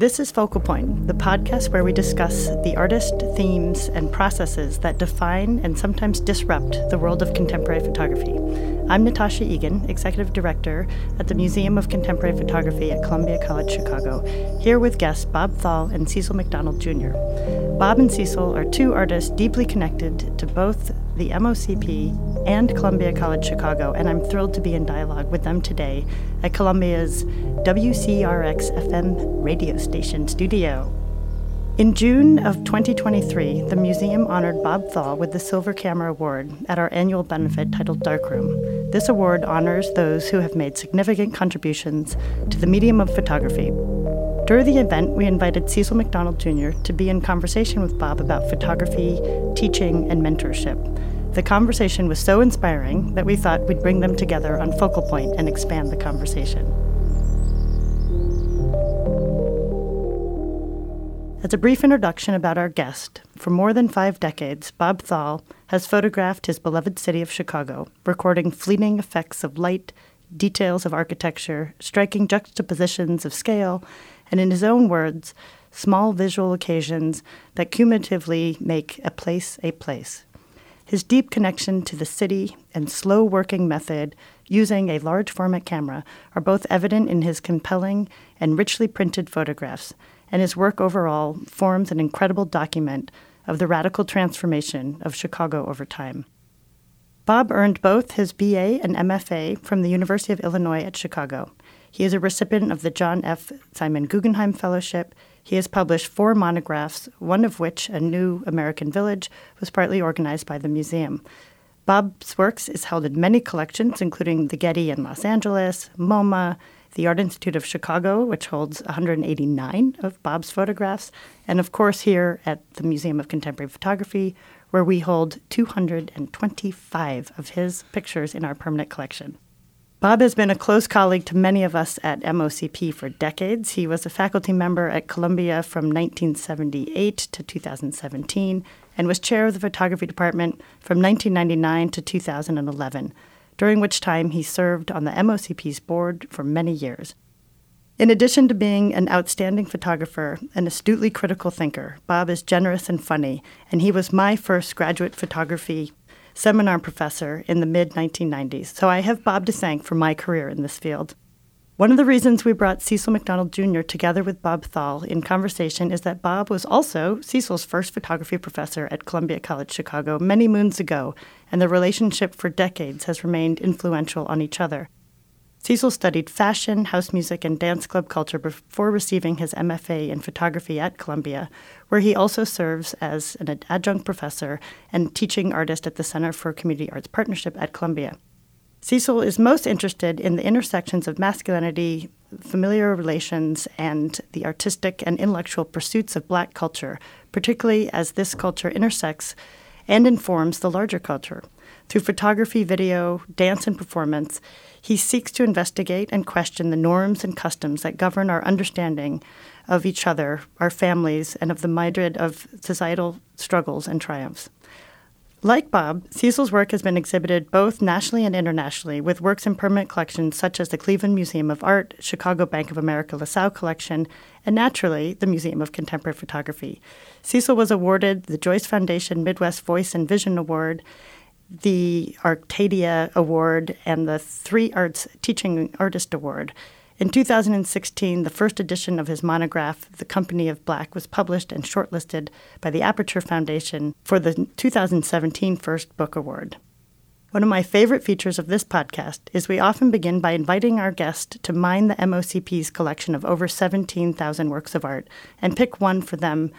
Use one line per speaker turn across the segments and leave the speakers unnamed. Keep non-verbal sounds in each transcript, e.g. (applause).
This is Focal Point, the podcast where we discuss the artist, themes, and processes that define and sometimes disrupt the world of contemporary photography. I'm Natasha Egan, Executive Director at the Museum of Contemporary Photography at Columbia College Chicago, here with guests Bob Thall and Cecil McDonald Jr. Bob and Cecil are two artists deeply connected to both the MOCP and Columbia College Chicago, and I'm thrilled to be in dialogue with them today at Columbia's WCRX FM radio station studio. In June of 2023, the museum honored Bob Thall with the Silver Camera Award at our annual benefit titled Darkroom. This award honors those who have made significant contributions to the medium of photography. During the event, we invited Cecil McDonald Jr. to be in conversation with Bob about photography, teaching, and mentorship. The conversation was so inspiring that we thought we'd bring them together on Focal Point and expand the conversation. As a brief introduction about our guest, for more than five decades, Bob Thall has photographed his beloved city of Chicago, recording fleeting effects of light, details of architecture, striking juxtapositions of scale, and in his own words, small visual occasions that cumulatively make a place a place. His deep connection to the city and slow working method using a large format camera are both evident in his compelling and richly printed photographs, and his work overall forms an incredible document of the radical transformation of Chicago over time. Bob earned both his BA and MFA from the University of Illinois at Chicago. He is a recipient of the John F. Simon Guggenheim Fellowship he has published four monographs, one of which, A New American Village, was partly organized by the museum. Bob's works is held in many collections, including the Getty in Los Angeles, MoMA, the Art Institute of Chicago, which holds 189 of Bob's photographs, and of course here at the Museum of Contemporary Photography, where we hold 225 of his pictures in our permanent collection. Bob has been a close colleague to many of us at MOCP for decades. He was a faculty member at Columbia from 1978 to 2017 and was chair of the photography department from 1999 to 2011, during which time he served on the MOCP's board for many years. In addition to being an outstanding photographer and astutely critical thinker, Bob is generous and funny, and he was my first graduate photography seminar professor in the mid 1990s, so I have Bob to thank for my career in this field. One of the reasons we brought Cecil McDonald Jr. together with Bob Thall in conversation is that Bob was also Cecil's first photography professor at Columbia College Chicago many moons ago, and the relationship for decades has remained influential on each other. Cecil studied fashion, house music, and dance club culture before receiving his MFA in photography at Columbia, where he also serves as an adjunct professor and teaching artist at the Center for Community Arts Partnership at Columbia. Cecil is most interested in the intersections of masculinity, familiar relations, and the artistic and intellectual pursuits of black culture, particularly as this culture intersects and informs the larger culture. Through photography, video, dance, and performance, he seeks to investigate and question the norms and customs that govern our understanding of each other, our families, and of the myriad of societal struggles and triumphs. Like Bob, Cecil's work has been exhibited both nationally and internationally, with works in permanent collections such as the Cleveland Museum of Art, Chicago Bank of America LaSalle Collection, and naturally, the Museum of Contemporary Photography. Cecil was awarded the Joyce Foundation Midwest Voice and Vision Award the Artadia Award and the Three Arts Teaching Artist Award. In 2016, the first edition of his monograph, The Company of Black, was published and shortlisted by the Aperture Foundation for the 2017 First Book Award. One of my favorite features of this podcast is we often begin by inviting our guest to mine the MOCP's collection of over 17,000 works of art and pick one for them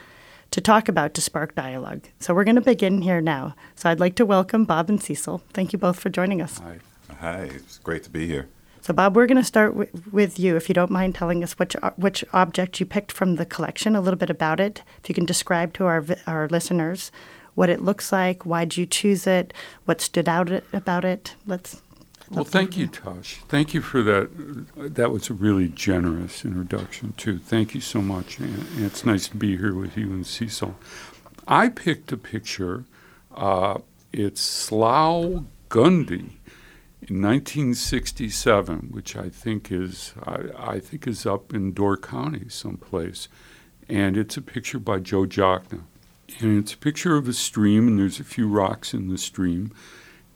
to talk about to spark dialogue. So we're going to begin here now. So I'd like to welcome Bob and Cecil. Thank you both for joining us.
Hi. Hi. It's great to be here.
So Bob, we're going to start w- with you, if you don't mind telling us which which object you picked from the collection, a little bit about it. If you can describe to our our listeners what it looks like, why did you choose it, what stood out about it. Let's
well, thank you, Tosh. Thank you for that. That was a really generous introduction, too. Thank you so much. And it's nice to be here with you and Cecil. I picked a picture. Uh, it's Slough Gundy. in 1967, which I think is I, I think is up in Door County someplace, and it's a picture by Joe Jachna, and it's a picture of a stream, and there's a few rocks in the stream,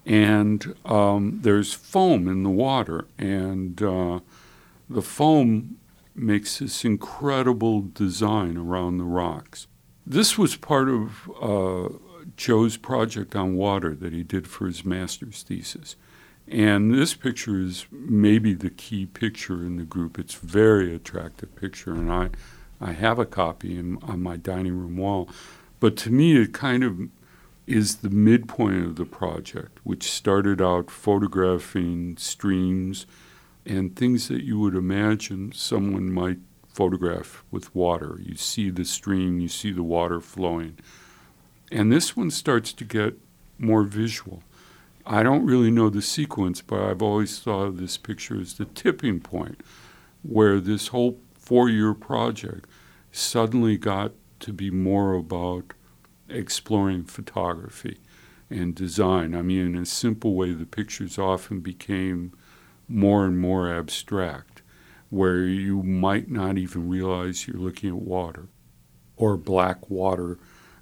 and um, there's foam in the water, and uh, the foam makes this incredible design around the rocks. This was part of uh, Joe's project on water that he did for his master's thesis. And this picture is maybe the key picture in the group. It's a very attractive picture, and I, I have a copy in, on my dining room wall. But to me, it kind of is the midpoint of the project, which started out photographing streams and things that you would imagine someone might photograph with water. You see the stream, you see the water flowing. And this one starts to get more visual. I don't really know the sequence, but I've always thought of this picture as the tipping point where this whole four year project suddenly got to be more about exploring photography and design. I mean, in a simple way, the pictures often became more and more abstract, where you might not even realize you're looking at water or black water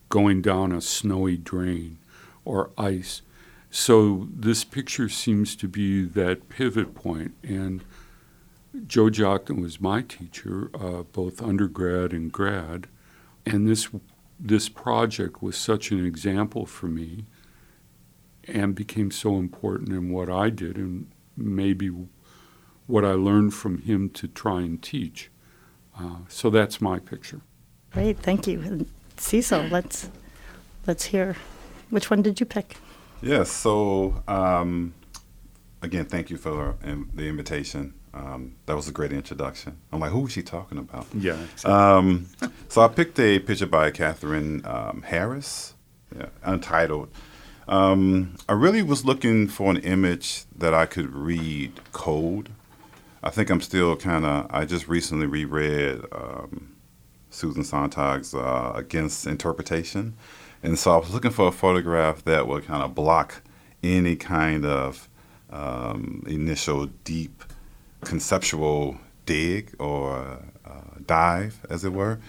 going down a snowy drain or ice. So this picture seems to be that pivot point, and Joe Jachna was my teacher, uh, both undergrad and grad, and this this project was such an example for me and became so important in what I did and maybe what I learned from him to try and teach. Uh, so that's my picture.
Great, thank you. And Cecil, let's let's hear. Which one did you pick?
Yes. So um, again, thank you for the invitation. Um, that was a great introduction. I'm like, who was she talking about?
Yeah.
Exactly. Um, so I picked a picture by Kathryn um, Harris, yeah, untitled. Um, I really was looking for an image that I could read code. I think I'm still kind of. I just recently reread um, Susan Sontag's uh, Against Interpretation, and so I was looking for a photograph that would kind of block any kind of um, initial deep conceptual dig or uh, dive, as it were.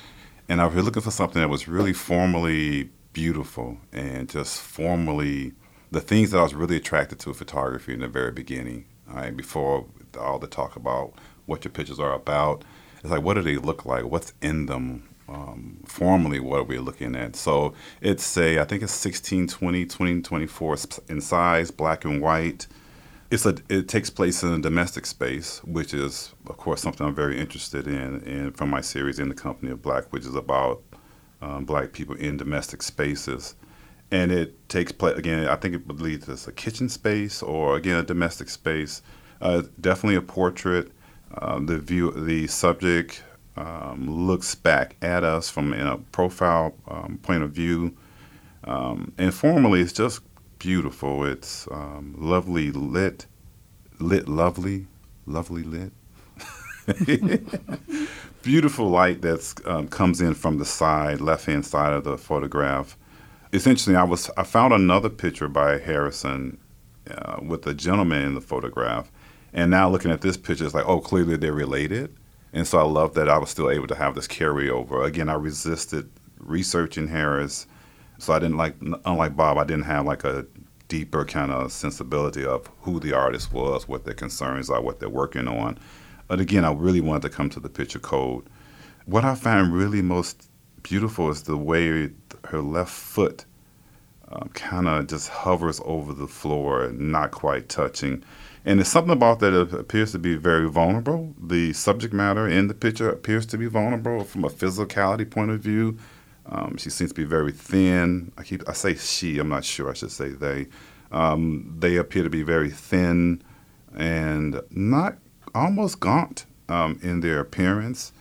And I was looking for something that was really formally beautiful and just formally the things that I was really attracted to photography in the very beginning. Right, before all the talk about what your pictures are about, it's like what do they look like? What's in them? Um, formally, what are we looking at? So it's a, I think it's 1620, 2024 in size, black and white it's a it takes place in a domestic space, which is of course something I'm very interested in, and from my series in the company of black, which is about um, black people in domestic spaces, and it takes place again. I think it believes it's a kitchen space or again a domestic space. Uh, definitely a portrait. Um, the view, the subject um, looks back at us from a profile um, point of view. Um, and formally, it's just beautiful. It's um, lovely lit, lit lovely, lovely lit. (laughs) beautiful light that um, comes in from the side, left hand side of the photograph. Essentially, I was I found another picture by Harrison uh, with a gentleman in the photograph, and now looking at this picture, it's like oh, clearly they're related. And so I love that I was still able to have this carryover. Again, I resisted researching Harris so I didn't like, unlike Bob, I didn't have like a deeper kind of sensibility of who the artist was, what their concerns are, what they're working on. But again, I really wanted to come to the picture code. What I find really most beautiful is the way her left foot um, kind of just hovers over the floor, not quite touching. And there's something about that appears to be very vulnerable. The subject matter in the picture appears to be vulnerable from a physicality point of view. Um, she seems to be very thin. I keep I say she. I'm not sure. I should say they. Um, they appear to be very thin and not almost gaunt um, in their appearance.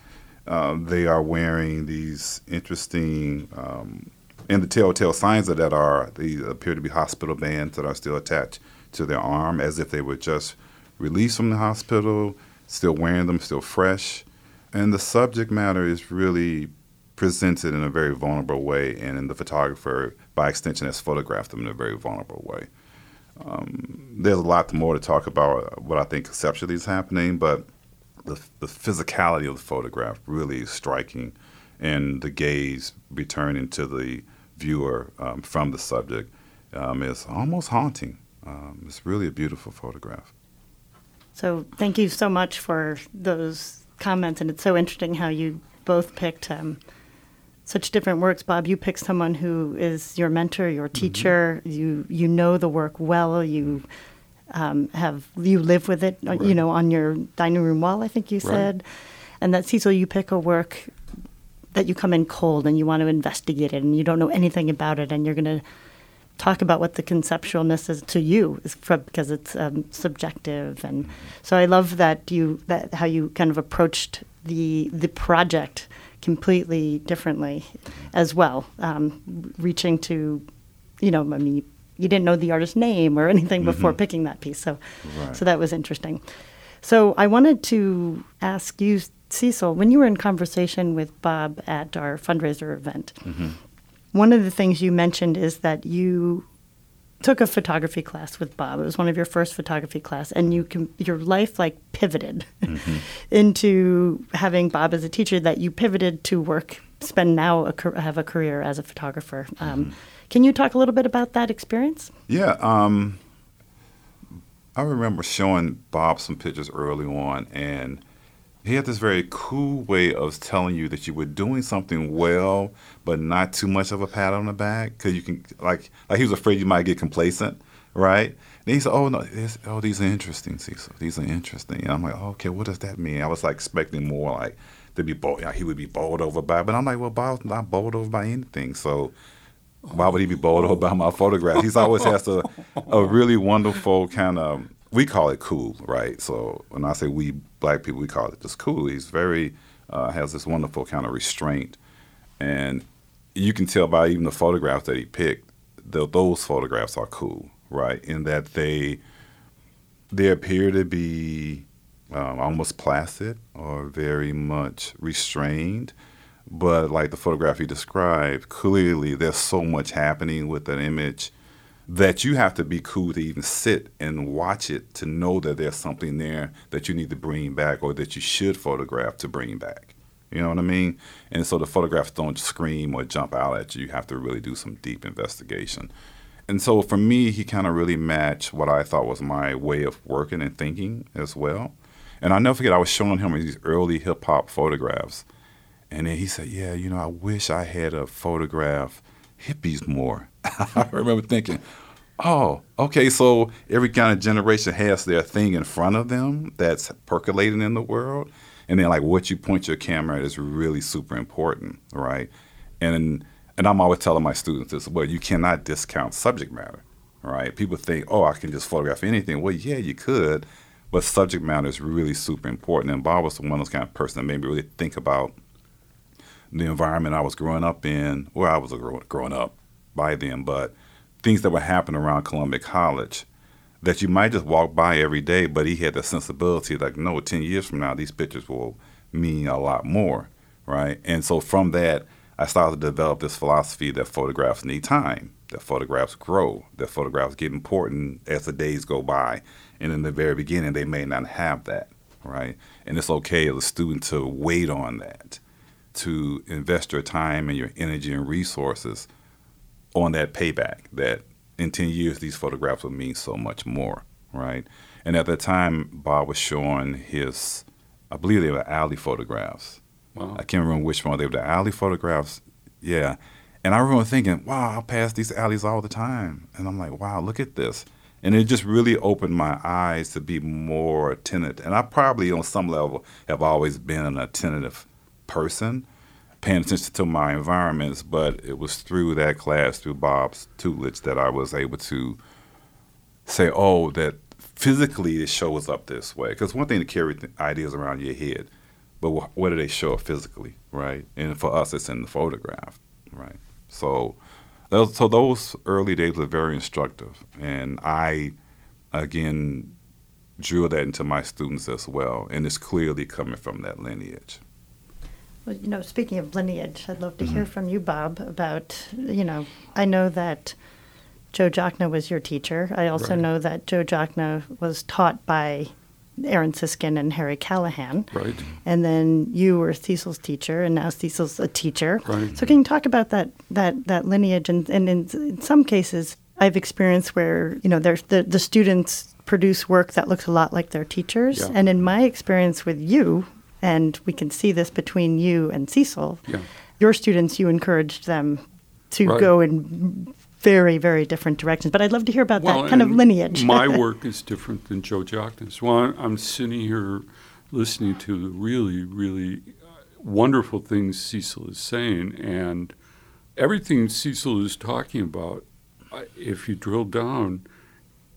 Uh, they are wearing these interesting, um, and the telltale signs of that are they appear to be hospital bands that are still attached to their arm, as if they were just released from the hospital, still wearing them, still fresh. And the subject matter is really presented in a very vulnerable way, and the photographer, by extension, has photographed them in a very vulnerable way. Um, there's a lot more to talk about what I think conceptually is happening, but the, the physicality of the photograph really is striking, and the gaze returning to the viewer um, from the subject um, is almost haunting. Um, it's really a beautiful photograph.
So thank you so much for those comments, and it's so interesting how you both picked um, such different works. Bob, you pick someone who is your mentor, your mm-hmm. teacher. Mm-hmm. You you know the work well. You um, have you live with it. Uh, right. You know on your dining room wall. I think you said, right. and that Cecil, you pick a work that you come in cold and you want to investigate it, and you don't know anything about it, and you're going to talk about what the conceptualness is to you is from, because it's um, subjective and so I love that you that how you kind of approached the the project completely differently as well um, reaching to you know I mean you didn't know the artist's name or (laughs) anything before mm-hmm. picking that piece so right. so that was interesting so I wanted to ask you Cecil when you were in conversation with Bob at our fundraiser event mm-hmm one of the things you mentioned is that you took a photography class with Bob. It was one of your first photography class, and you can, your life like pivoted mm-hmm. (laughs) into having Bob as a teacher. That you pivoted to work, spend now a, have a career as a photographer. Um, mm-hmm. Can you talk a little bit about that experience?
Yeah, um, I remember showing Bob some pictures early on, and he had this very cool way of telling you that you were doing something well, but not too much of a pat on the back because you can like like he was afraid you might get complacent, right? And he said, "Oh no, this, oh these are interesting, Cecil. These are interesting." And I'm like, oh, "Okay, what does that mean?" I was like expecting more like to be bowled. Yeah, he would be bowled over by, but I'm like, "Well, Bob's not bowled over by anything, so." Why would he be bowled over by my photograph? He's always has a, a really wonderful kind of we call it cool, right? So when I say we black people, we call it just cool. He's very uh, has this wonderful kind of restraint, and you can tell by even the photographs that he picked. Those photographs are cool, right? In that they they appear to be um, almost placid or very much restrained. But like the photograph you described, clearly there's so much happening with an image that you have to be cool to even sit and watch it to know that there's something there that you need to bring back or that you should photograph to bring back. You know what I mean? And so the photographs don't scream or jump out at you. You have to really do some deep investigation. And so for me, he kind of really matched what I thought was my way of working and thinking as well. And I never forget, I was showing him these early hip hop photographs. And then he said, Yeah, you know, I wish I had a photograph hippies more. (laughs) I remember thinking, oh, okay, so every kind of generation has their thing in front of them that's percolating in the world. And then, like, what you point your camera at is really super important, right? And and I'm always telling my students this: well, you cannot discount subject matter, right? People think, oh, I can just photograph anything. Well, yeah, you could, but subject matter is really super important. And Bob was one of those kind of person that made me really think about the environment I was growing up in, where I was growing up by them, but things that were happening around Columbia College that you might just walk by every day, but he had the sensibility like, no, 10 years from now, these pictures will mean a lot more, right? And so from that, I started to develop this philosophy that photographs need time, that photographs grow, that photographs get important as the days go by. And in the very beginning, they may not have that, right? And it's okay as a student to wait on that to invest your time and your energy and resources on that payback that in 10 years these photographs will mean so much more right? And at that time bob was showing his i believe they were alley photographs. Wow. i can't remember which one they were the alley photographs. Yeah. And i remember thinking wow i pass these alleys all the time. And i'm like wow look at this. And it just really opened my eyes to be more attentive. And i probably on some level have always been an attentive person, paying attention to my environments, but it was through that class, through Bob's tutelage, that I was able to say, oh, that physically it shows up this way. Because one thing to carry th- ideas around your head, but wh- what do they show up physically, right? And for us, it's in the photograph, right? So, those, so those early days were very instructive, and I, again, drew that into my students as well, and it's clearly coming from that lineage.
Well, you know, speaking of lineage, I'd love to mm-hmm. hear from you, Bob, about, you know, I know that Joe Jachna was your teacher. I also
Right.
know that Joe Jachna was taught by Aaron Siskind and Harry Callahan.
Right.
And then you were Cecil's teacher, and now Cecil's a teacher.
Right.
So can you talk about that that that lineage? And, and in, in some cases, I've experienced where you know there's the the students produce work that looks a lot like their teachers.
Yeah.
And in my experience with you, and we can see this between you and Cecil,
Yeah.
your students, you encouraged them to
Right.
go in very very different directions. But I'd love to hear about that kind of lineage.
my (laughs) work is different than Joe Jachna's. Well, I'm- I'm sitting here listening to the really, really uh, wonderful things Cecil is saying, and everything Cecil is talking about, if you drill down,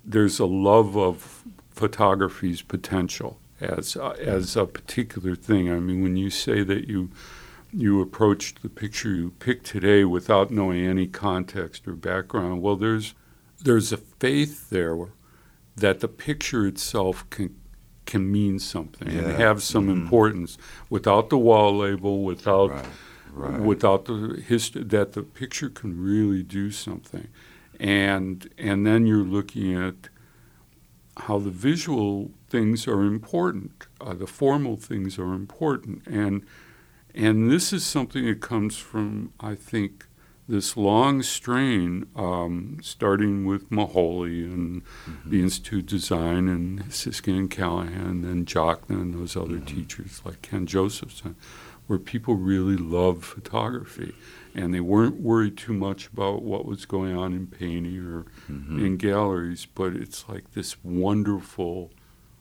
there's a love of photography's potential as uh, as a particular thing. I mean, when you say that you you approached the picture you picked today without knowing any context or background, well, there's there's a faith there that the picture itself can can mean something and have some
Mhm.
importance without the wall label, without
Right. Right.
without the history that the picture can really do something and and then you're looking at how the visual things are important uh, the formal things are important. And and this is something that comes from i think this long strain um, starting with Moholy and the Institute of Design and Siskind and Callahan and Jachna and those other teachers like Ken Josephson where people really love photography and they weren't worried too much about what was going on in painting or
Mhm.
in galleries, but it's like this wonderful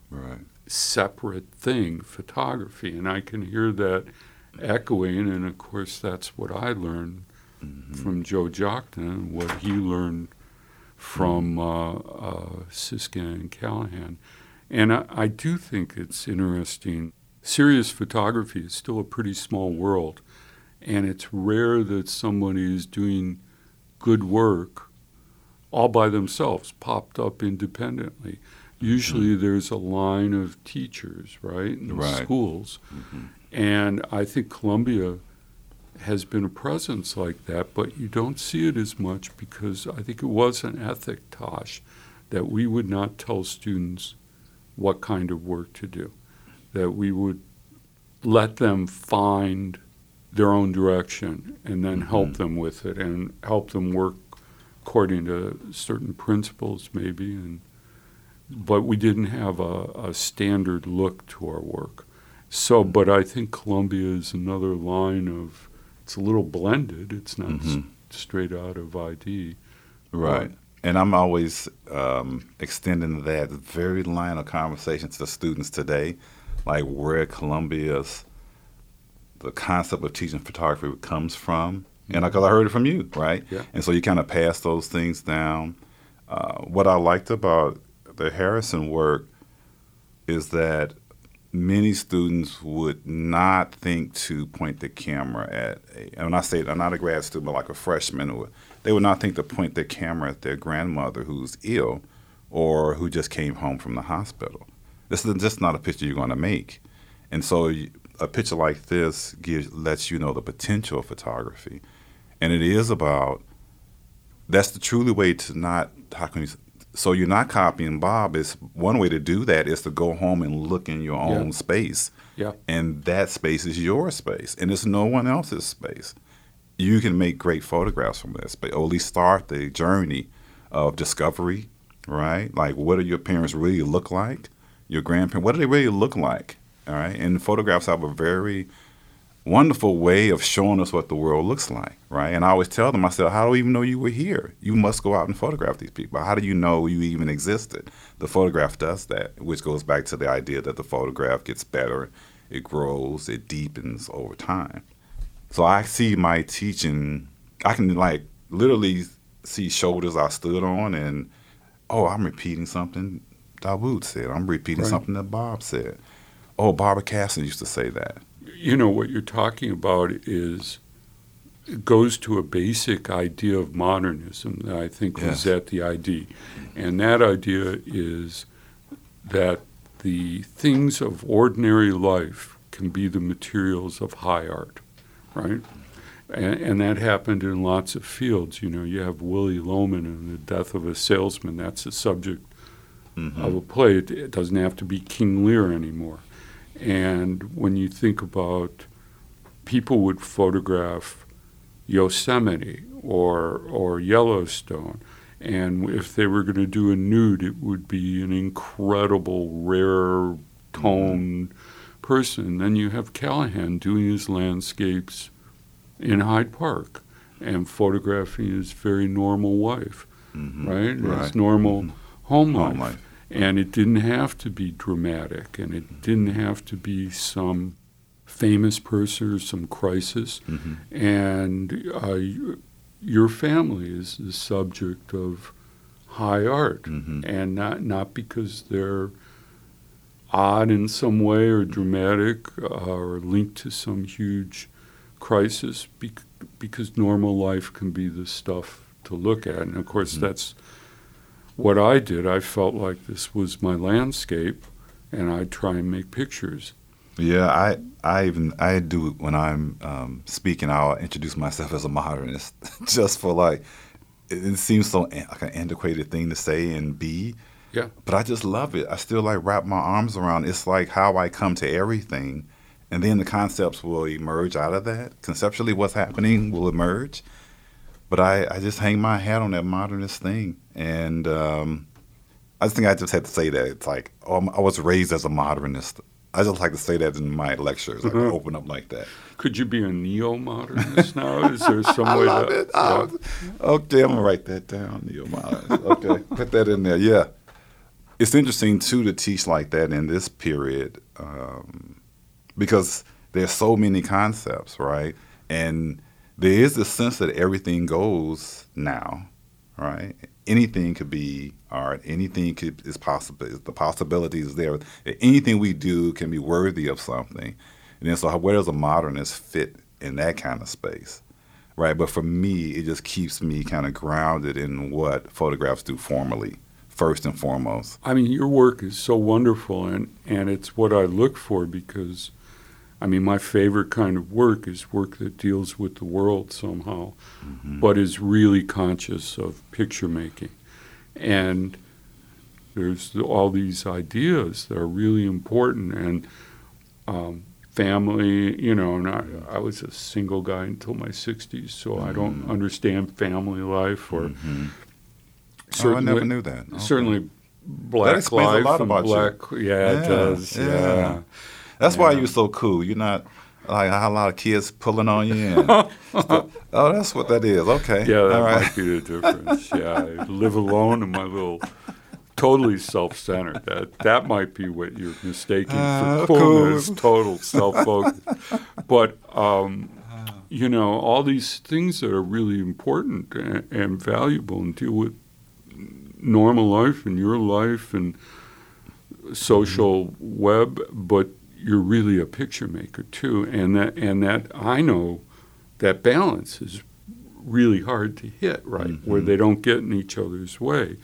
Right.
separate thing, photography. And I can hear that echoing, and of course, that's what I learned
Mhm.
from Joe and what he learned from uh, uh, Siskind and Callahan. And I, I do think it's interesting. Serious photography is still a pretty small world, and it's rare that somebody is doing good work all by themselves, popped up independently. Usually there's a line of teachers, right, in the
Right.
schools.
Mhm.
And I think Columbia has been a presence like that, but you don't see it as much because I think it was an ethic, Tosh, that we would not tell students what kind of work to do, that we would let them find their own direction and then help
Mhm.
them with it and help them work according to certain principles maybe and but we didn't have a, a standard look to our work so but i think columbia is another line of it's a little blended it's not s-
Mhm.
straight out of id
Right. And I'm always um, extending that very line of conversation to the students today, like where Columbia's the concept of teaching photography comes from. And because I heard it from you, right?
Yeah.
And so you kind of pass those things down. Uh, what I liked about the Harrison work is that many students would not think to point the camera at a, and when I say I'm not a grad student, but like a freshman, or they would not think to point the camera at their grandmother who's ill or who just came home from the hospital. This is just not a picture you're going to make. And so a picture like this gives, lets you know the potential of photography. And it is about, that's the truly way to not, how can you, so you're not copying Bob. Is one way to do that is to go home and look in your
Yeah.
own space.
Yeah.
And that space is your space. And it's no one else's space. You can make great photographs from that space or at least start the journey of discovery right? Like what do your parents really look like? Your grandparents what do they really look like all right? And photographs have a very wonderful way of showing us what the world looks like right? And i always tell them i said how do we even know you were here? You must go out and photograph these people. How do you know you even existed? The photograph does that which goes back to the idea that the photograph gets better it grows it deepens over time. So i see my teaching i can like literally see shoulders i stood on and oh i'm repeating something Dawoud said. I'm repeating
Right.
something that bob said oh barbara Kasten used to say that
you know what you're talking about is it goes to a basic idea of modernism that I think was
Yes.
at the ID, and that idea is that the things of ordinary life can be the materials of high art, right? And, and that happened in lots of fields. You know, you have Willy Loman and the death of a salesman. That's the subject
Mhm.
of a play. It, it doesn't have to be King Lear anymore. And when you think about people would photograph Yosemite or or Yellowstone, and if they were going to do a nude, it would be an incredible rare toned person. Then you have Callahan doing his landscapes in Hyde Park and photographing his very normal wife,
Mhm.
right?
Right.
His normal
Mhm.
home life.
Home life.
And it didn't have to be dramatic, and it didn't have to be some famous person or some crisis.
Mhm.
And uh, your family is the subject of high art,
Mhm.
and not not because they're odd in some way or dramatic uh, or linked to some huge crisis, bec- because normal life can be the stuff to look at. And of course,
Mhm.
that's what I did. I felt like this was my landscape, and I'd try and make pictures.
Yeah, I I even I do it when I'm um, speaking. I'll introduce myself as a modernist, (laughs) just for like it, it seems so an- like an antiquated thing to say and be.
Yeah.
But I just love it. I still like wrap my arms around. It's like how I come to everything, and then the concepts will emerge out of that. Conceptually, what's happening will emerge. But I, I just hang my hat on that modernist thing, and um, I just think I just had to say that. It's like oh, I'm- was raised as a modernist. I just like to say that in my lectures. Like
Mhm.
open up like that.
Could you be a neo-modernist now? Is there some (laughs)
I
way
love
to?
it. I- Okay, I'm gonna write that down. Neo modernist. Okay, (laughs) put that in there. Yeah, it's interesting too to teach like that in this period um, because there's so many concepts, right? And there is this sense that everything goes now, right? Anything could be art. Anything could is possible. The possibility is there. Anything we do can be worthy of something. And then so, where does a modernist fit in that kind of space? right? But for me, it just keeps me kind of grounded in what photographs do formally, first and foremost.
I mean, your work is so wonderful, and, and it's what I look for because, I mean, my favorite kind of work is work that deals with the world somehow, but is really conscious of picture making. And there's all these ideas that are really important, and um, family, you know, and I, I was a single guy until my 60s, so I don't understand family life or
Mhm. Oh, I never knew that. Okay.
certainly black
explains a
life
lot
and
about you.
black yeah, it
Yeah,
does
yeah.
yeah,
That's why you're so cool. You're not like how a lot of kids pulling on you. (laughs) Oh, that's what that is. Okay.
yeah that
All right.
might be the difference (laughs) yeah I live alone in my little totally self-centered that that might be what you're mistaking
Ah,
for coolness
cool.
total (laughs) self-focus but um, you know all these things that are really important and, and valuable and deal with normal life and your life and social web, but you're really a picture maker too, and that and that I know that balance is really hard to hit right where
Mhm.
they don't get in each other's way,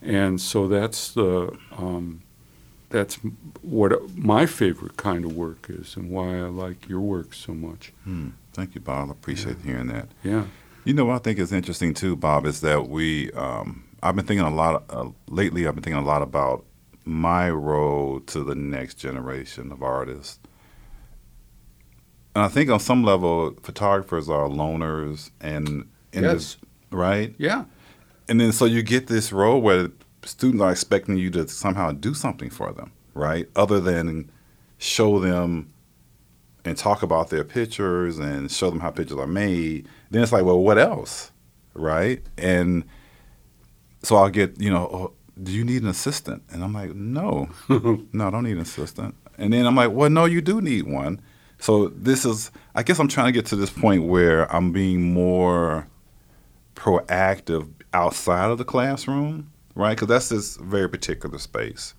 and so that's the um, that's what my favorite kind of work is, and why I like your work so much.
Hmm. Thank you, Bob. I appreciate hearing that.
Yeah,
You know what I think is interesting too, Bob, is that we. Um, I've been thinking a lot uh, lately. I've been thinking a lot about my role to the next generation of artists, and I think on some level, photographers are loners and, and
Yes.
right,
yeah,
and then so you get this role where students are expecting you to somehow do something for them, right, other than show them and talk about their pictures and show them how pictures are made, then it's like, well, what else, right? And so I'll get, you know, do you need an assistant? And I'm like, no, (laughs) no, I don't need an assistant. And then I'm like, well, no, you do need one. So this is, I guess I'm trying to get to this point where I'm being more proactive outside of the classroom, right? Because that's this very particular space.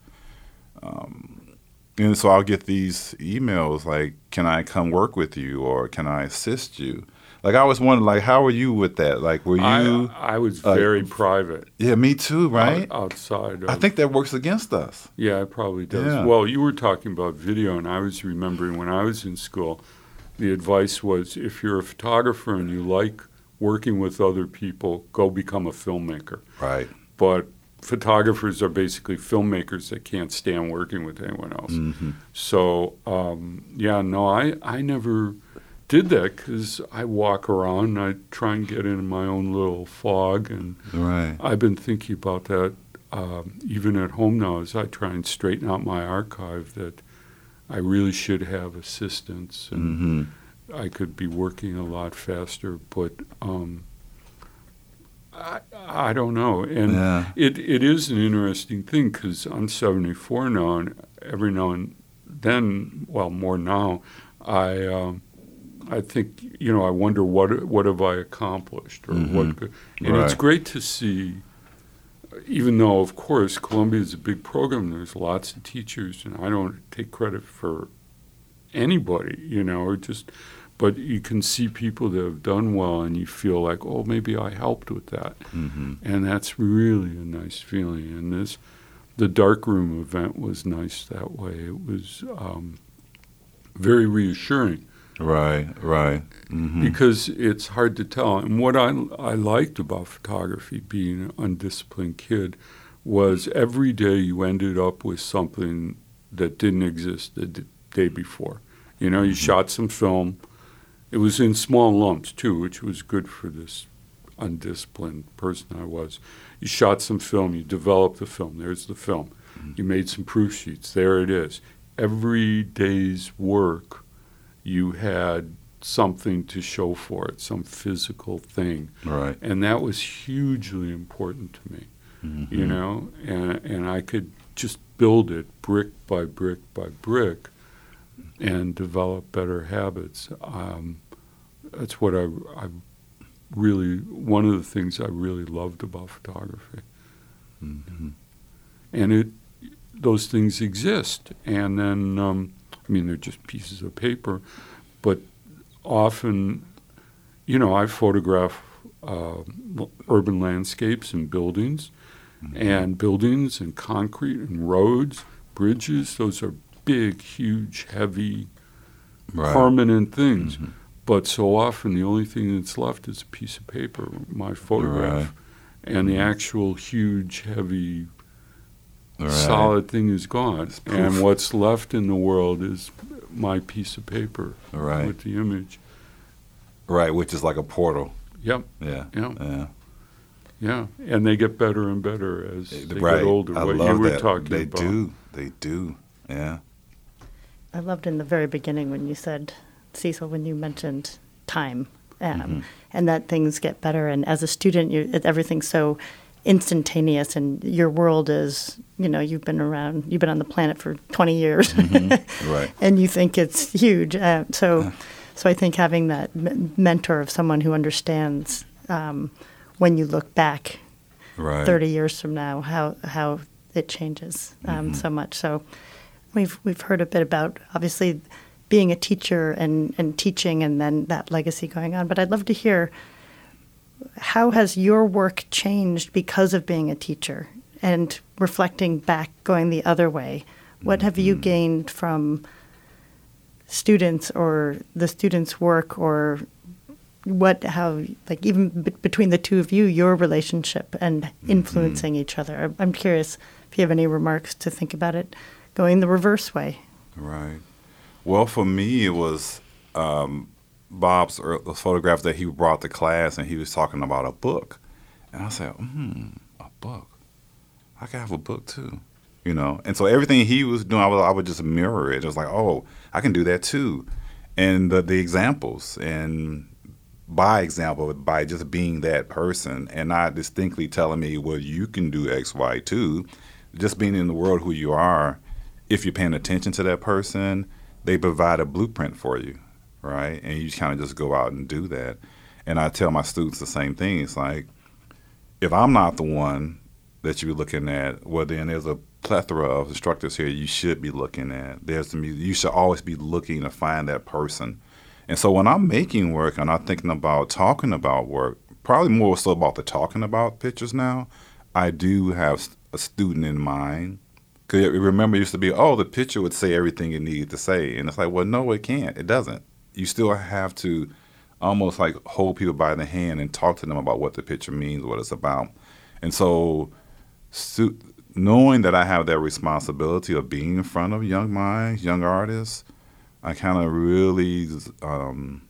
Um, and so I'll get these emails like, "Can I come work with you?" or "Can I assist you?" Like I always wondered, like, how were you with that? Like, were you?
I, I was very private.
yeah, me too, right?
out- outside. Of,
I think that works against us.
Yeah, it probably does.
Yeah.
Well, you were talking about video, and I was remembering when I was in school, the advice was if you're a photographer and you like working with other people, go become a filmmaker.
Right.
But photographers are basically filmmakers that can't stand working with anyone else.
Mm-hmm.
So um, yeah, no, I I never did that because I walk around and I try and get in my own little fog, and
Right.
I've been thinking about that um, even at home now as I try and straighten out my archive that I really should have assistants and
Mm-hmm.
I could be working a lot faster, but um, I, I don't know. And
Yeah.
it, it is an interesting thing because I'm 74 now, and every now and then, well, more now, I um, I think you know I wonder what what have I accomplished or what,
Mhm.
could- and it's great to see. Even though, of course, Columbia is a big program, there's lots of teachers, and I don't take credit for anybody, you know, or just, but you can see people that have done well, and you feel like, oh, maybe I helped with that
Mm-hmm.
and that's really a nice feeling. And this, the dark room event was nice that way. It was um, very reassuring
Right. Right. Mm-hmm.
because it's hard to tell. And what I I liked about photography, being an undisciplined kid, was every day you ended up with something that didn't exist the d- day before. You know, you shot some film. It was in small lumps too, which was good for this undisciplined person I was. You shot some film, you developed the film. There's the film. You made some proof sheets. There it is. Every day's work, you had something to show for it, some physical thing,
Right.
and that was hugely important to me.
Mm-hmm.
You know, and and I could just build it brick by brick by brick, and develop better habits. Um, that's what I, I really one of the things I really loved about photography,
Mm-hmm.
and it those things exist. And then um, I mean they're just pieces of paper, but often, you know, I photograph uh, urban landscapes and buildings, and buildings and concrete and roads, bridges. Those are big, huge, heavy,
Right.
permanent things.
Mhm.
But so often, the only thing that's left is a piece of paper, my photograph, and the actual huge, heavy,
Right.
solid thing is gone. And what's left in the world is my piece of paper
Right.
with the image.
Right. Which is like a portal.
Yep,
Yeah.
Yeah.
Yeah.
yeah, and they get better and better as they
right.
get older.
I
what
love
you were
that.
talking
they
about.
do. They do. Yeah.
I loved in the very beginning when you said, Cecil, when you mentioned time um,
Mm-hmm.
and that things get better. And as a student, you, everything's so instantaneous, and your world is, you know, you've been around, you've been on the planet for 20 years,
Mm-hmm. (laughs) Right.
and you think it's huge. Uh, so, so I think having that m- mentor of someone who understands um, when you look back
Right.
30 years from now how how it changes um, so much so we've we've heard a bit about obviously being a teacher and and teaching and then that legacy going on but I'd love to hear how has your work changed because of being a teacher and reflecting back going the other way? What have you gained from students or the students work or what how like even b- between the two of you your relationship and influencing each other? I'm- i'm curious if you have any remarks to think about it going the reverse way.
Right. Well, for me, it was um, Bob's photograph that he brought to class, and he was talking about a book, and I said, "Hmm, a book. I could have a book too." You know, and so everything he was doing, I would, I would just mirror it. It was like, "Oh, I can do that too," and the, the examples and by example, by just being that person and not distinctly telling me, well, you can do X, Y, too. Just being in the world who you are, if you're paying attention to that person, they provide a blueprint for you, right? And you kind of just go out and do that. And I tell my students the same thing. It's like, if I'm not the one that you're looking at, well, then there's a plethora of instructors here you should be looking at. There's the, you should always be looking to find that person. And so when I'm making work and I'm thinking about talking about work, probably more so about the talking about pictures now, I do have a student in mind. Because remember, it used to be, oh, the picture would say everything it needed to say. And it's like, well, no, it can't. It doesn't. You still have to almost like hold people by the hand and talk to them about what the picture means, what it's about. And so, so knowing that I have that responsibility of being in front of young minds, young artists, I kind of really um,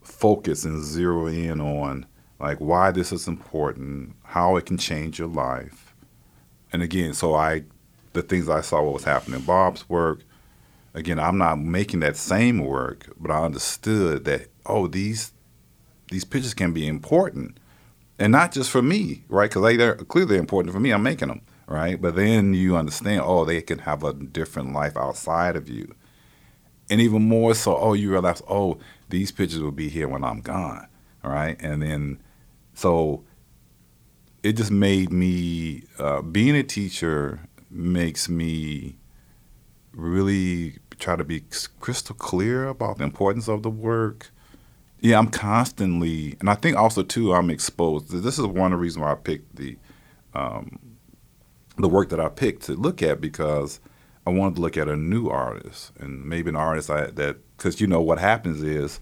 focus and zero in on like why this is important, how it can change your life. And again, so I, the things I saw what was happening in Bob's work, again, I'm not making that same work, but I understood that oh these these pictures can be important, and not just for me, right? Because they, they're clearly important for me. I'm making them, right? But then you understand, oh, they can have a different life outside of you, and even more so, oh, you realize, oh, these pictures will be here when I'm gone, right? And then, so it just made me uh, being a teacher makes me really try to be crystal clear about the importance of the work. Yeah, I'm constantly, and I think also too, I'm exposed. This is one of the reasons why I picked the um, the work that I picked to look at because I wanted to look at a new artist and maybe an artist I, that because you know what happens is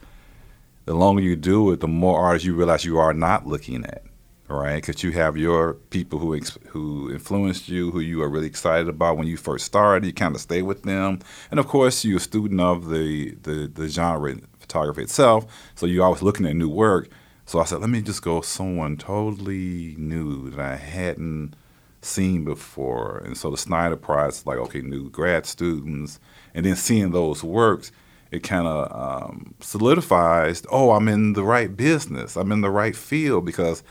the longer you do it, the more artists you realize you are not looking at right? Because you have your people who ex- who influenced you, who you are really excited about when you first started. You kind of stay with them, and of course, you're a student of the the, the genre photography itself, so you're always looking at new work. So I said, let me just go someone totally new that I hadn't seen before. And so the Snider Prize is like, okay, new grad students, and then seeing those works, it kind of um, solidifies, oh, I'm in the right business, I'm in the right field because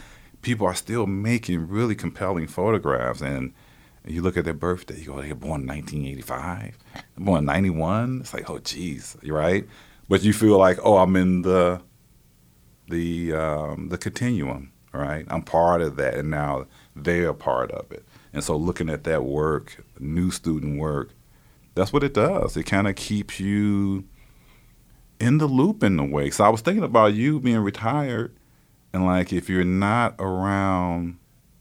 people are still making really compelling photographs. And you look at their birthday, you go, they're born in 1985, born in 91. It's like, oh, geez, right. But you feel like, oh, I'm in the the um, the continuum, right? I'm part of that, and now they're part of it. And so, looking at that work, new student work, that's what it does. It kind of keeps you in the loop in a way. So I was thinking about you being retired and like if you're not around,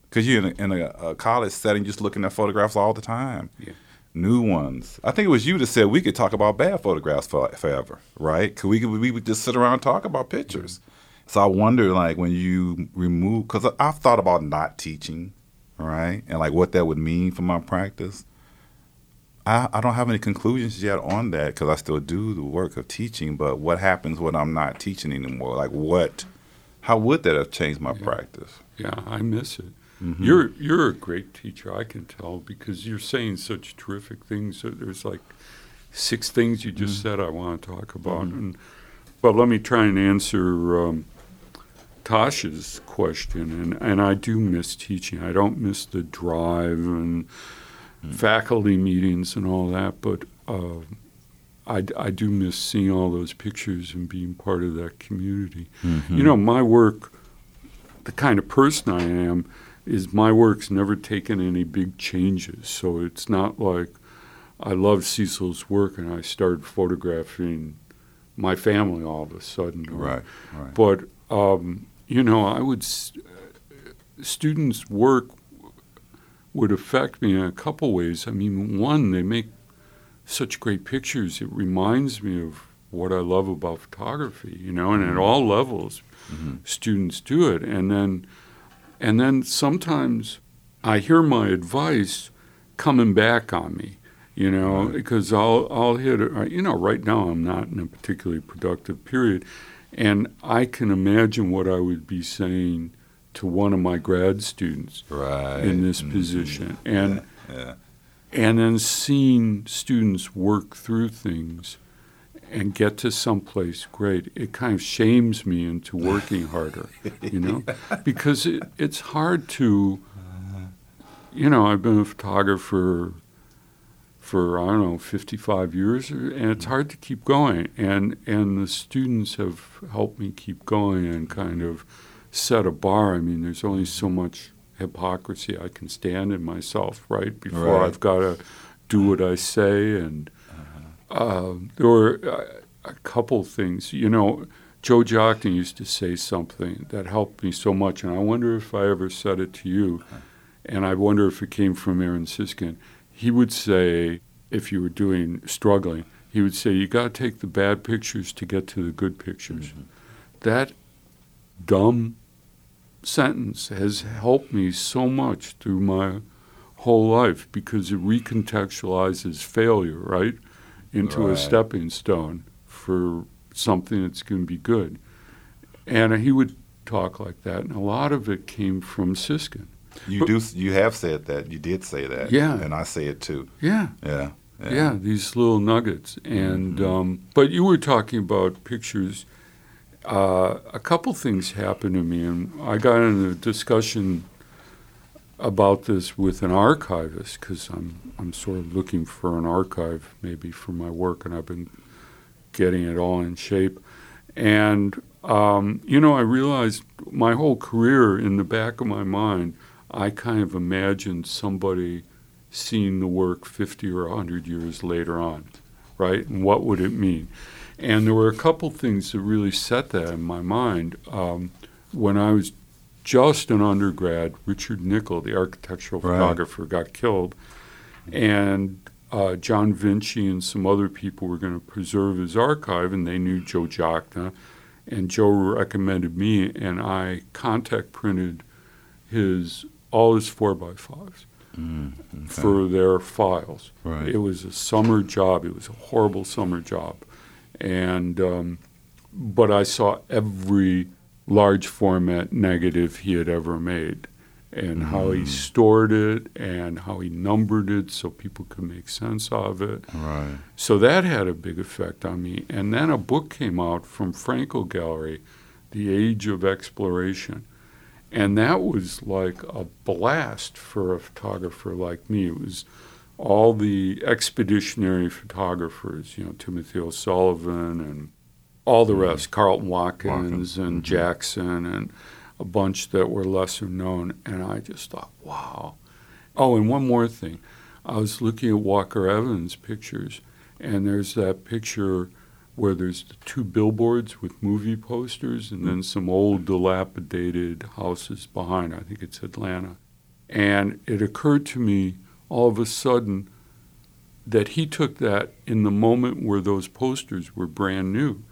because you're in, a, in a, a, college setting, just looking at photographs all the time.
Yeah.
New ones. I think it was you that said we could talk about bad photographs for, forever, right? Because we could, we would just sit around and talk about pictures. Mm-hmm. So I wonder, like, when you remove, because I've thought about not teaching, right, and like what that would mean for my practice. I, I don't have any conclusions yet on that because I still do the work of teaching. But what happens when I'm not teaching anymore? Like, what how would that have changed my
yeah.
practice?
Yeah, I miss it. Mm-hmm. You're you're a great teacher, I can tell, because you're saying such terrific things. There's like six things you just mm-hmm. said I want to talk about, mm-hmm. and but let me try and answer um, Tasha's question. And and I do miss teaching. I don't miss the drive and mm. faculty meetings and all that, but. Uh, I, I do miss seeing all those pictures and being part of that community. Mm-hmm. You know, my work, the kind of person I am, is my work's never taken any big changes. So it's not like I love Cecil's work and I started photographing my family all of a sudden.
Right, right.
But, um, you know, I would, students' work would affect me in a couple ways. I mean, one, they make such great pictures. It reminds me of what I love about photography, you know, and at mm-hmm. all levels, mm-hmm. students do it. And then, and then sometimes I hear my advice coming back on me, you know, right. because I'll I'll hit, you know, right now I'm not in a particularly productive period, and I can imagine what I would be saying to one of my grad students
right.
in this mm-hmm. position, and.
Yeah. Yeah
and then seeing students work through things and get to someplace great, it kind of shames me into working (laughs) harder, you know, because it, it's hard to, you know, I've been a photographer for I don't know 55 years, and it's hard to keep going, and and the students have helped me keep going and kind of set a bar. I mean, there's only so much hypocrisy I can stand in myself, right? Before right. I've got to do what I say. And uh-huh. uh, there were a, a couple things. You know, Joe Jachna used to say something that helped me so much, and I wonder if I ever said it to you, uh-huh. and I wonder if it came from Aaron Siskind. He would say, if you were doing struggling, he would say, "You got to take the bad pictures to get to the good pictures." That dumb sentence has helped me so much through my whole life because it recontextualizes failure, right, into a stepping stone for something that's going to be good. And he would talk like that, and a lot of it came from Siskind.
You do. You have said that. You did say that.
Yeah.
And I say it too.
Yeah,
Yeah.
yeah, these little nuggets. And um, but you were talking about pictures. Uh, a couple things happened to me, and I got in a discussion about this with an archivist because I'm I'm sort of looking for an archive maybe for my work, and I've been getting it all in shape. And um, you know, I realized my whole career in the back of my mind, I kind of imagined somebody seeing the work 50 or 100 years later on, right? And what would it mean? And there were a couple things that really set that in my mind. Um, when I was just an undergrad, Richard Nickel, the architectural
Right.
photographer, got killed. And uh, John Vinci and some other people were going to preserve his archive, and they knew Joe Jachna. And Joe recommended me, and I contact printed his all his four by fives
Mm, okay.
for their files.
Right.
It was a summer job. It was a horrible summer job, and um, but I saw every large format negative he had ever made, and how he stored it, and how he numbered it so people could make sense of it.
Right.
So that had a big effect on me. And then a book came out from Fraenkel Gallery, The Age of Exploration. And that was like a blast for a photographer like me. It was all the expeditionary photographers, you know, Timothy O'Sullivan and all the rest, Carleton Watkins
Watkins,
and
mhm.
Jackson and a bunch that were lesser known. And I just thought, wow. Oh, and one more thing. I was looking at Walker Evans' pictures, and there's that picture where there's the two billboards with movie posters and then some old dilapidated houses behind. I think it's Atlanta. And it occurred to me all of a sudden that he took that in the moment where those posters were brand new.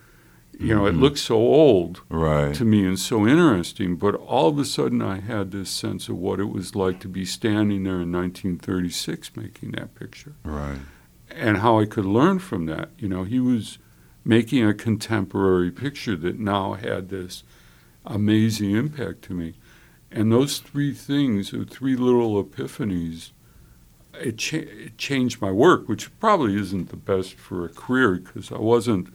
You know, it
Mhm.
looked so old
Right.
to me and so interesting, but all of a sudden I had this sense of what it was like to be standing there in 1936 making that picture
Right.
and how I could learn from that. You know, he was making a contemporary picture that now had this amazing impact to me. And those three things, three little epiphanies, it, cha- it changed my work, which probably isn't the best for a career because I wasn't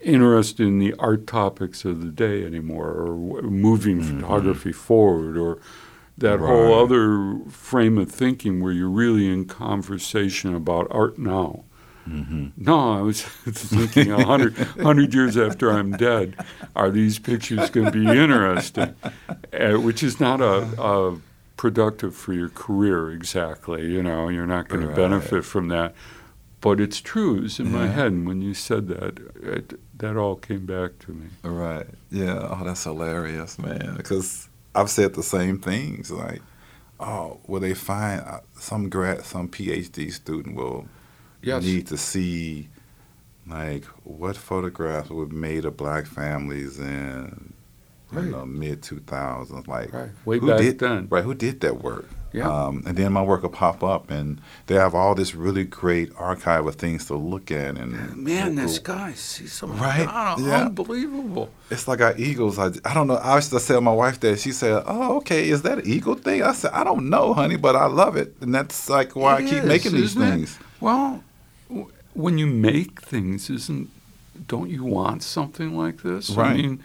interested in the art topics of the day anymore or w- moving
Mhm.
photography forward or that whole other frame of thinking where you're really in conversation about art now.
Mm-hmm.
No, I was (laughs) thinking a hundred, hundred years after I'm dead, are these pictures going to be interesting? Uh, which is not a, a productive for your career exactly. You know, you're not going
Right.
to benefit from that. But it's true. It was in my head. And when you said that, it, that all came back to me.
Right. Yeah. Oh, that's hilarious, man. Because I've said the same things. Like,
Oh, will they find uh, some grad, some PhD student will
Yes.
need to see like what photographs were made of black families in
Right.
you know mid two thousands. Like
Right. Way
who
back
did,
then.
right? Who did that work?
Yeah.
Um, and then my work will pop up, and they have all this really great archive of things to look at. And
Man, this guy sees some
Right,
God,
yeah.
unbelievable.
It's like our eagles. I, I don't know. I used to tell my wife that. She said, "Oh, okay. Is that an eagle thing?" I said, "I don't know, honey, but I love it, and that's like why I keep
is,
making these
isn't it?
things."
Well, w- when you make things, isn't don't you want something like this? I
Right.
mean,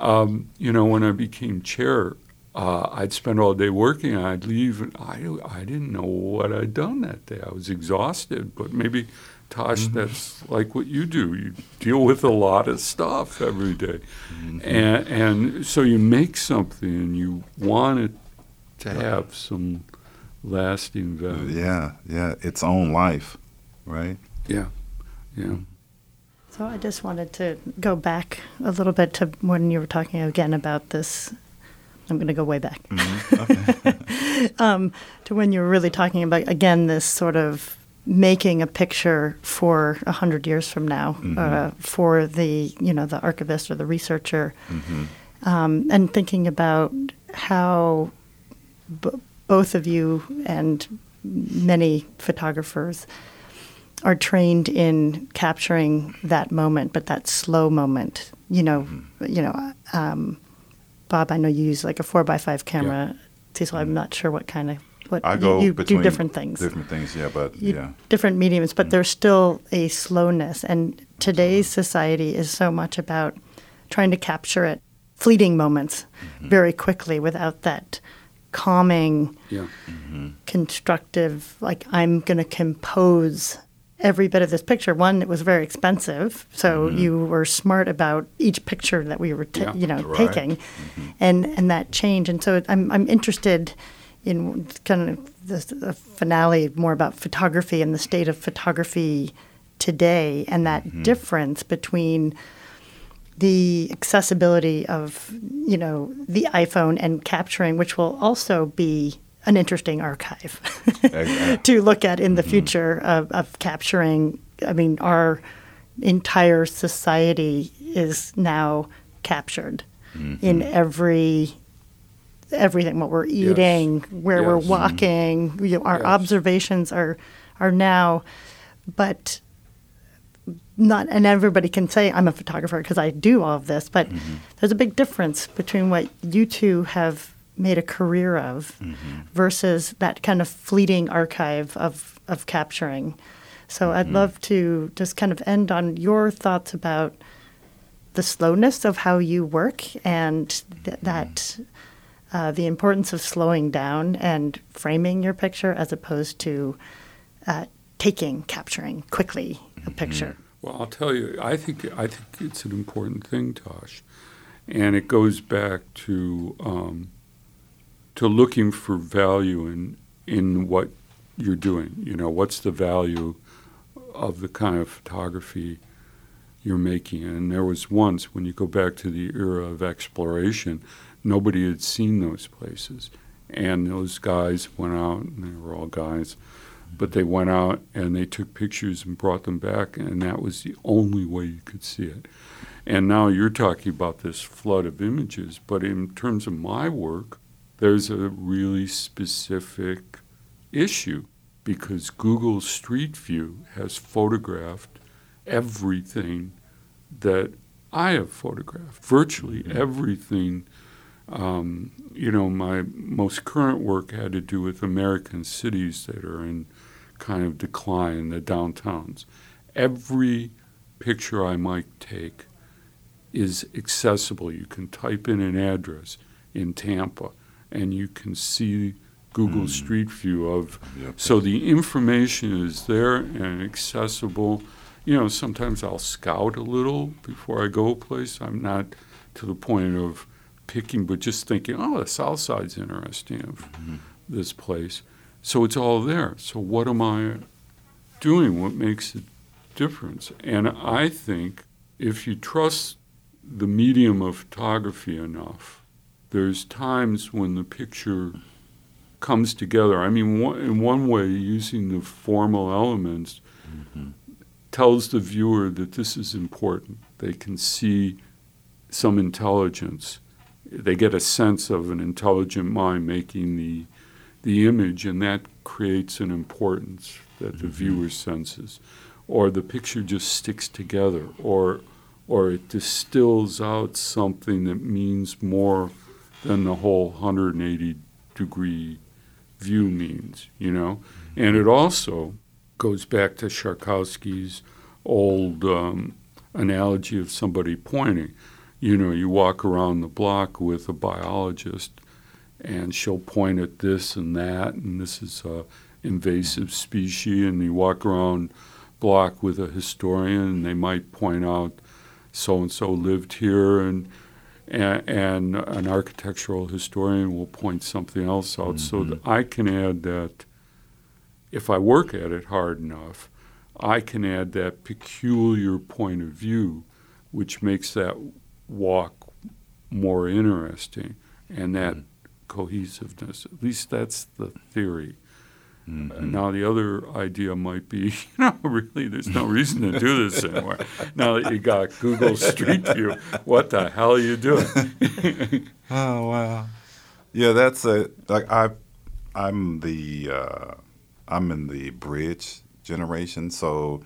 um, you know, when I became chair, uh, I'd spend all day working. and I'd leave, and I I didn't know what I'd done that day. I was exhausted, but maybe. Tosh,
Mm-hmm.
that's like what you do. You deal with a lot of stuff every day.
Mm-hmm.
and and so you make something and you want it to have some lasting value.
Yeah, yeah. Its own life, right?
Yeah, yeah.
So I just wanted to go back a little bit to when you were talking again about this. I'm going to go way back.
Mm-hmm. (laughs)
um, to when you were really talking about again this sort of making a picture for a hundred years from now uh, for the you know the archivist or the researcher, um, and thinking about how b- both of you and many photographers are trained in capturing that moment, but that slow moment. You know, mm-hmm. you know, um, Bob. I know you use like a four by five camera. Cecil, I'm not sure what kind of what
I
you-
go
you,
between
do different things
Different things, yeah, but
you-
yeah.
different mediums, but mm. there's still a slowness. And today's mm-hmm. society is so much about trying to capture it, fleeting moments, mm-hmm. very quickly without that calming,
Yeah.
constructive, like I'm going to compose every bit of this picture. One, it was very expensive, so mm-hmm. you were smart about each picture that we were, ta-
Yeah.
you know,
Right.
taking, mm-hmm. and and that change. And so I'm I'm interested in kind of the, the finale more about photography and the state of photography today, and that mm-hmm. difference between the accessibility of you know the iPhone and capturing, which will also be an interesting archive (laughs)
uh, (laughs)
to look at in the mm-hmm. future of, of capturing. I mean, our entire society is now captured mm-hmm. in every everything what we're eating, where we're
Yes. Mm-hmm.
walking. You know, our
Yes.
observations are are now, but not and everybody can say I'm a photographer because I do all of this, but there's a big difference between what you two have made a career of versus that kind of fleeting archive of of capturing. So I'd love to just kind of end on your thoughts about the slowness of how you work and th- that uh, the importance of slowing down and framing your picture as opposed to uh, taking, capturing quickly a picture.
Well, I'll tell you, I think I think it's an important thing, Tosh, and it goes back to um, to looking for value in in what you're doing. You know, what's the value of the kind of photography you're making? And there was once when you go back to the era of exploration, nobody had seen those places, and those guys went out, and they were all guys but they went out and they took pictures and brought them back, and that was the only way you could see it. And now you're talking about this flood of images, but in terms of my work, there's a really specific issue because Google Street View has photographed everything that I have photographed, virtually everything. Um, you know, my most current work had to do with American cities that are in kind of decline, the downtowns. Every picture I might take is accessible. You can type in an address in Tampa and you can see Google hmm. Street View of
Yep.
so the information is there and accessible. You know, sometimes I'll scout a little before I go a place. I'm not to the point of picking, but just thinking, oh, the South Side's interesting of mm-hmm. this place. So it's all there. So what am I doing? What makes a difference? And I think if you trust the medium of photography enough, there's times when the picture comes together. I mean, one, in one way, using the formal elements mm-hmm. tells the viewer that this is important. They can see some intelligence. They get a sense of an intelligent mind making the the image, and that creates an importance that the mm-hmm. viewer senses. Or the picture just sticks together, or or it distills out something that means more than the whole 180 degree view means, you know? And it also goes back to Szarkowski's old um, analogy of somebody pointing. You know, you walk around the block with a biologist, and she'll point at this and that, and this is a invasive species, and you walk around block with a historian, and they might point out so and so lived here, and, and and an architectural historian will point something else out, so mm-hmm. that I can add that. If I work at it hard enough, I can add that peculiar point of view, which makes that walk more interesting, and that mm-hmm. cohesiveness. At least that's the theory.
Mhm.
Now the other idea might be, (laughs) you know, really, there's no reason to do this (laughs) anymore. now that you got Google Street View, what the hell are you doing? (laughs)
Oh wow. Yeah, that's a like I I'm the uh, I'm in the bridge generation, so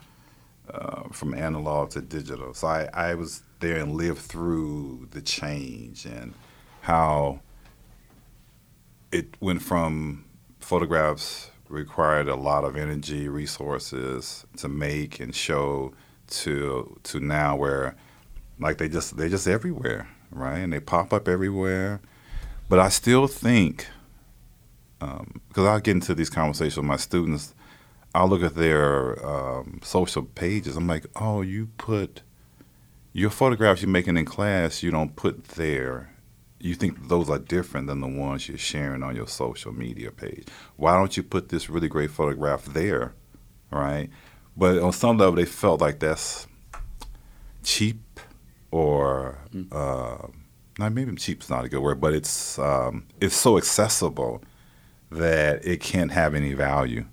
uh, from analog to digital. So I, I was there and lived through the change and how it went from photographs required a lot of energy resources to make and show to to now where like they just they're just everywhere right? And they pop up everywhere. But i still think because i get into these conversations with my students i'll look at their um, social pages. I'm like oh you put your photographs you're making in class you don't put there you think those are different than the ones you're sharing on your social media page. Why don't you put this really great photograph there, right? But on some level, they felt like that's cheap, or uh, not maybe cheap's not a good word, but it's um, it's so accessible that it can't have any value,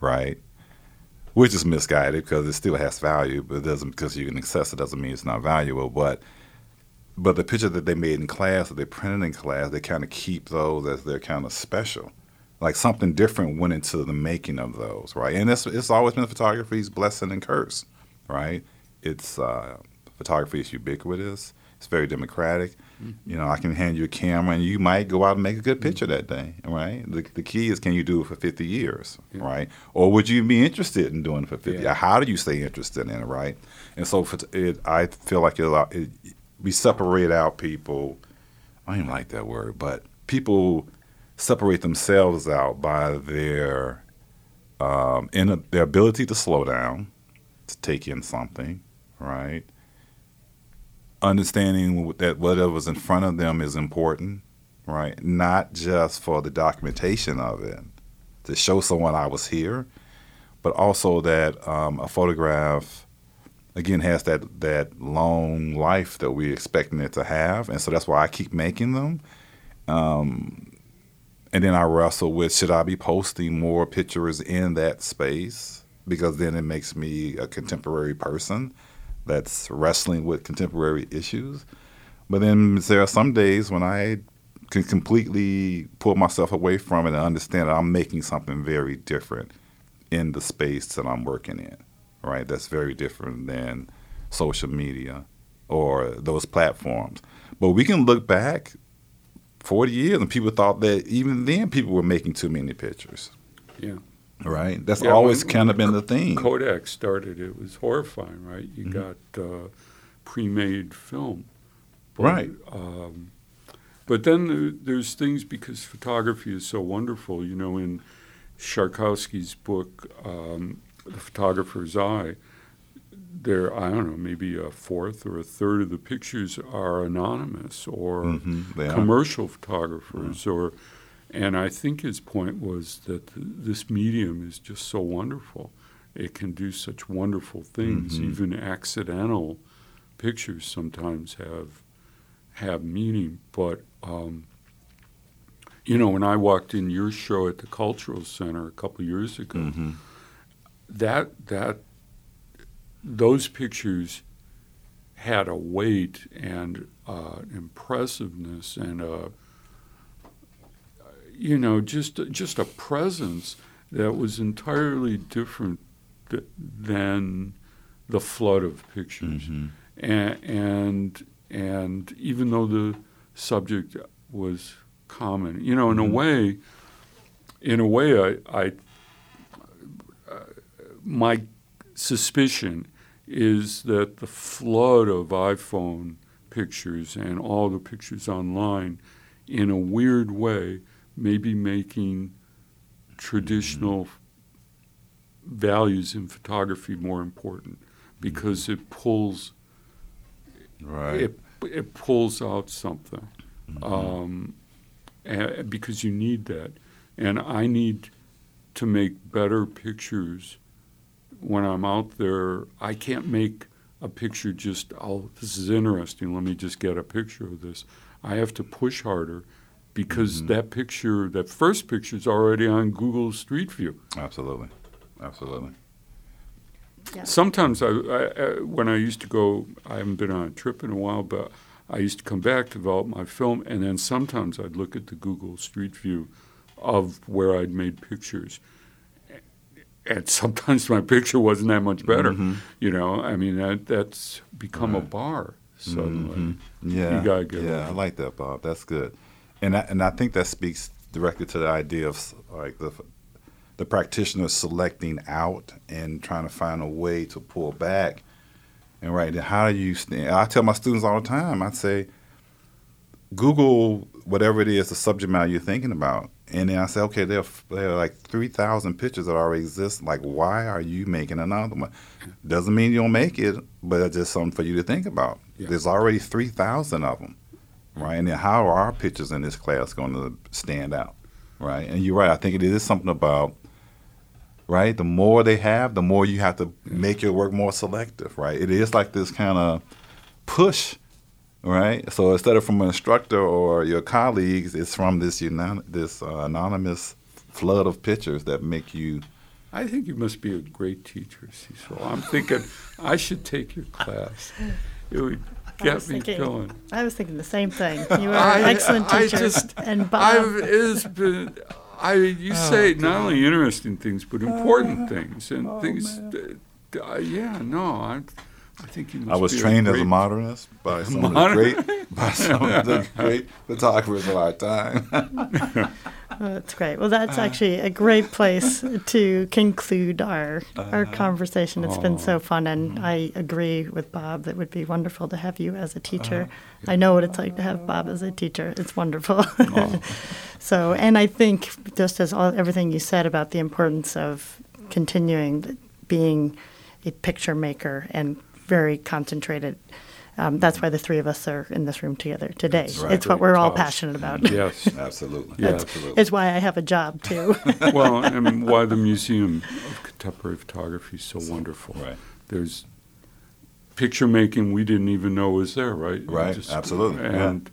right? Which is misguided because it still has value, but it doesn't because you can access it doesn't mean it's not valuable. But but the picture that they made in class, that they printed in class, they kind of keep those as they're kind of special. Like something different went into the making of those, right? And it's it's always been photography's blessing and curse, right? It's uh, photography is ubiquitous. It's very democratic. You know, I can hand you a camera and you might go out and make a good picture that day, right? The, the key is can you do it for 50 years,
Yeah.
right? Or would you be interested in doing it for 50?
Yeah.
How do you stay interested in it, right? And so it, I feel like it, it, we separate out people. I don't even like that word, but people separate themselves out by their um, in their ability to slow down, to take in something, right? Understanding that whatever's in front of them is important, right? Not just for the documentation of it, to show someone I was here, but also that um, a photograph again has that that long life that we're expecting it to have, and so that's why I keep making them. Um, and then I wrestle with should I be posting more pictures in that space because then it makes me a contemporary person that's wrestling with contemporary issues. But then there are some days when I can completely pull myself away from it and understand that I'm making something very different in the space that I'm working in, right? That's very different than social media or those platforms. But we can look back 40 years and people thought that even then people were making too many pictures,
Yeah.
right? That's
Yeah,
always
when-
kind of been the thing.
Kodak started, it was horrifying, right? You
Mm-hmm.
got uh, pre-made film, But,
Right.
Um, but then there, there's things because photography is so wonderful. You know, in Szarkowski's book, um, The Photographer's Eye, there I don't know, maybe a fourth or a third of the pictures are anonymous or
Mhm, they are.
commercial photographers or and I think his point was that th- this medium is just so wonderful. It can do such wonderful things.
Mhm.
Even accidental pictures sometimes have have meaning. But um, you know, when I walked in your show at the Cultural Center a couple years ago,
Mhm.
That that those pictures had a weight and uh, impressiveness and a you know just just a presence that was entirely different th- than the flood of pictures
Mhm.
and, and and even though the subject was common you know in a
Mhm.
way in a way I, I uh, my suspicion is that the flood of iPhone pictures and all the pictures online, in a weird way, may be making traditional values in photography more important because it pulls
Right.
it it pulls out something um, a- because you need that, and I need to make better pictures when I'm out there. I can't make a picture just oh this is interesting. Let me just get a picture of this. I have to push harder because
Mm-hmm.
that picture, that first picture, is already on Google Street View.
Absolutely, absolutely.
Yeah.
Sometimes I, I, I, when I used to go, I haven't been on a trip in a while, but I used to come back, develop my film, and then sometimes I'd look at the Google Street View of where I'd made pictures. And (laughs) sometimes my picture wasn't that much better. You know, I mean, that, that's become a
Mm-hmm.
Bar suddenly.
Mhm. Yeah,
You gotta get
yeah, I like that, Bob. That's good, and I, and I think that speaks directly to the idea of like the the practitioner selecting out and trying to find a way to pull back. And right, how do you? stand? I tell my students all the time. I say, Google whatever it is, the subject matter you're thinking about, and then I say, okay, there are, there are like three thousand pictures that already exist. Like, why are you making another one? Doesn't mean you don't make it, but it's just something for you to think about.
Yeah.
There's already three thousand of them, right? And then how are our pictures in this class going to stand out, right? And you're right. I think it is something about right? The more they have, the more you have to make your work more selective, right? It is like this kind of push, right? So instead of from an instructor or your colleagues, it's from this unan- this uh, anonymous flood of pictures that make you.
I think you must be a great teacher, Cecil. I'm thinking I should take your class. It would get
was
me
thinking-
going.
I was thinking the same thing. (laughs) You are
I-
an excellent
I
teacher.
just-
and Bob,
I've it's been, I you say not only interesting things but important (laughs) things and things. that- uh, yeah, no, I, I think you. Must
I was
be
trained as a modernist by (laughs) some of the great by some of the (laughs) (laughs) great photographers of our time.
Oh, that's great. Well, that's uh, actually a great place to conclude our our uh, conversation. It's been so fun, and oh. I agree with Bob. That it would be wonderful to have you as a teacher. Uh, I know what it's like to have Bob as a teacher. It's wonderful. Oh. so, and I think just as all, everything you said about the importance of continuing being a picture maker and very concentrated. Um, that's why the three of us are in this room together today.
Right.
It's what we're all passionate about. (laughs)
Yes. (laughs)
Absolutely,
Yeah.
absolutely.
It's why I have a job too. (laughs)
well, and why the Museum of Contemporary Photography is so wonderful.
Right.
There's picture making we didn't even know was there, right? It
Right, absolutely, yeah.
And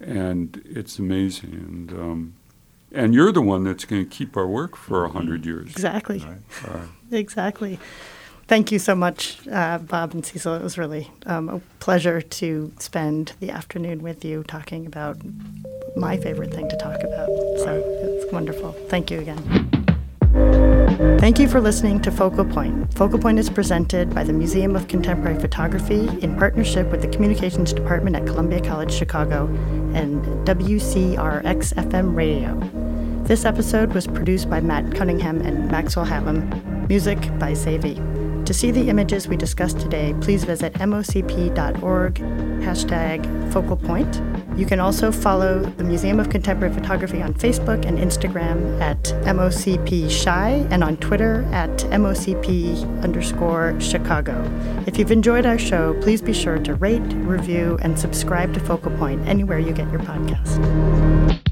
and it's amazing, and um, and you're the one that's going to keep our work for a hundred years.
exactly.
Right.
Uh,
Exactly. Thank you so much, uh, Bob and Cecil. It was really um, a pleasure to spend the afternoon with you talking about my favorite thing to talk about. So it's wonderful. Thank you again. Thank you for listening to Focal Point. Focal Point is presented by the Museum of Contemporary Photography in partnership with the Communications Department at Columbia College Chicago and WCRX FM Radio. This episode was produced by Matt Cunningham and Maxwell Hallam. Music by Savi. To see the images we discussed today, please visit mocp.org, hashtag focal point. You can also follow the Museum of Contemporary Photography on Facebook and Instagram at MOCP Shy and on Twitter at MOCP underscore Chicago. If you've enjoyed our show, please be sure to rate, review, and subscribe to Focal Point anywhere you get your podcast.